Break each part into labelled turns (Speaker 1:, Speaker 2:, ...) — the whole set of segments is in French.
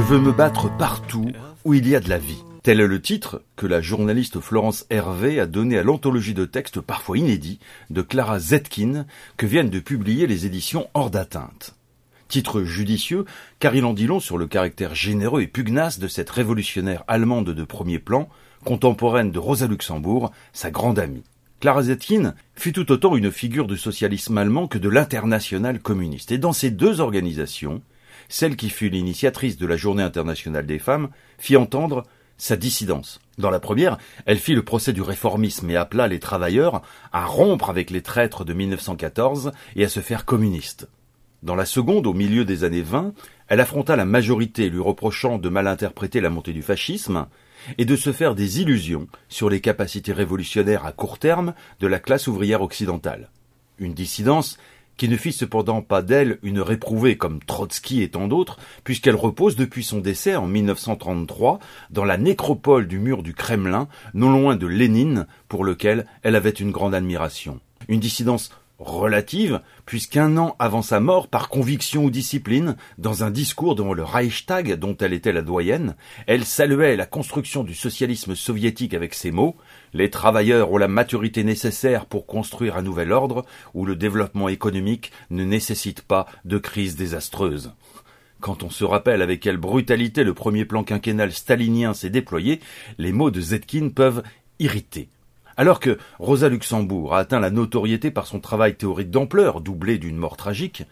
Speaker 1: veux me battre partout où il y a de la vie. Tel est le titre que la journaliste Florence Hervé a donné à l'anthologie de textes parfois inédits de Clara Zetkin que viennent de publier les éditions Hors d'atteinte. Titre judicieux car il en dit long sur le caractère généreux et pugnace de cette révolutionnaire allemande de premier plan, contemporaine de Rosa Luxembourg, sa grande amie. Clara Zetkin fut tout autant une figure du socialisme allemand que de l'international communiste. Et dans ces deux organisations, celle qui fut l'initiatrice de la Journée internationale des femmes fit entendre sa dissidence. Dans la première, elle fit le procès du réformisme et appela les travailleurs à rompre avec les traîtres de 1914 et à se faire communistes. Dans la seconde, au milieu des années 20, elle affronta la majorité lui reprochant de mal interpréter la montée du fascisme et de se faire des illusions sur les capacités révolutionnaires à court terme de la classe ouvrière occidentale. Une dissidence qui ne fit cependant pas d'elle une réprouvée comme Trotsky et tant d'autres, puisqu'elle repose depuis son décès en 1933 dans la nécropole du mur du Kremlin, non loin de Lénine, pour lequel elle avait une grande admiration. Une dissidence relative, puisqu'un an avant sa mort, par conviction ou discipline, dans un discours devant le Reichstag dont elle était la doyenne, elle saluait la construction du socialisme soviétique avec ces mots Les travailleurs ont la maturité nécessaire pour construire un nouvel ordre où le développement économique ne nécessite pas de crise désastreuse. Quand on se rappelle avec quelle brutalité le premier plan quinquennal stalinien s'est déployé, les mots de Zetkin peuvent irriter. Alors que Rosa Luxembourg a atteint la notoriété par son travail théorique d'ampleur, doublé d'une mort tragique,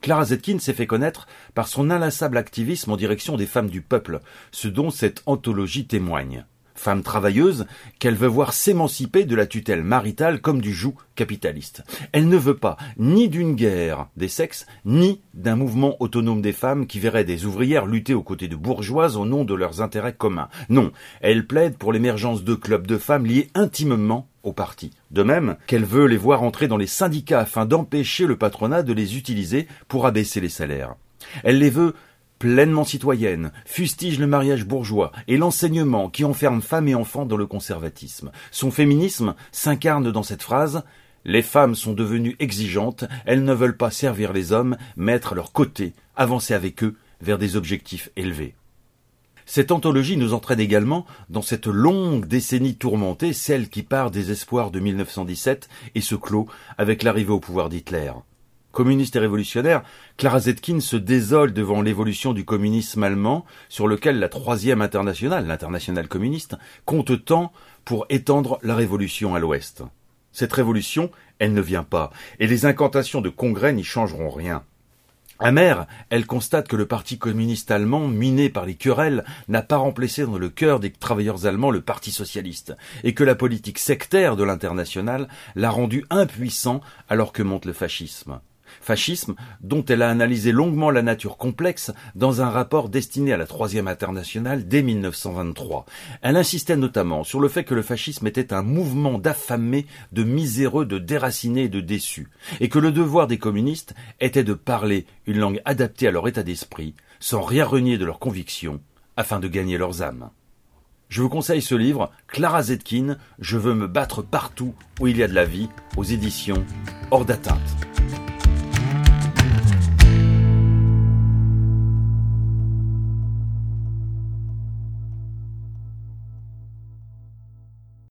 Speaker 1: Clara Zetkin s'est fait connaître par son inlassable activisme en direction des femmes du peuple, ce dont cette anthologie témoigne femme travailleuse, qu'elle veut voir s'émanciper de la tutelle maritale comme du joug capitaliste. Elle ne veut pas ni d'une guerre des sexes, ni d'un mouvement autonome des femmes qui verrait des ouvrières lutter aux côtés de bourgeoises au nom de leurs intérêts communs. Non, elle plaide pour l'émergence de clubs de femmes liés intimement au parti. De même qu'elle veut les voir entrer dans les syndicats afin d'empêcher le patronat de les utiliser pour abaisser les salaires. Elle les veut pleinement citoyenne, fustige le mariage bourgeois et l'enseignement qui enferme femmes et enfants dans le conservatisme. Son féminisme s'incarne dans cette phrase Les femmes sont devenues exigeantes, elles ne veulent pas servir les hommes, mettre à leur côté, avancer avec eux vers des objectifs élevés. Cette anthologie nous entraîne également dans cette longue décennie tourmentée, celle qui part des espoirs de 1917 et se clôt avec l'arrivée au pouvoir d'Hitler. Communiste et révolutionnaire, Clara Zetkin se désole devant l'évolution du communisme allemand, sur lequel la troisième internationale, l'internationale communiste, compte tant pour étendre la révolution à l'Ouest. Cette révolution, elle ne vient pas, et les incantations de congrès n'y changeront rien. Amère, elle constate que le Parti communiste allemand, miné par les querelles, n'a pas remplacé dans le cœur des travailleurs allemands le Parti socialiste, et que la politique sectaire de l'international l'a rendu impuissant alors que monte le fascisme fascisme dont elle a analysé longuement la nature complexe dans un rapport destiné à la Troisième Internationale dès 1923. Elle insistait notamment sur le fait que le fascisme était un mouvement d'affamés, de miséreux, de déracinés et de déçus, et que le devoir des communistes était de parler une langue adaptée à leur état d'esprit, sans rien renier de leurs convictions, afin de gagner leurs âmes. Je vous conseille ce livre, Clara Zetkin, Je veux me battre partout où il y a de la vie, aux éditions Hors d'atteinte.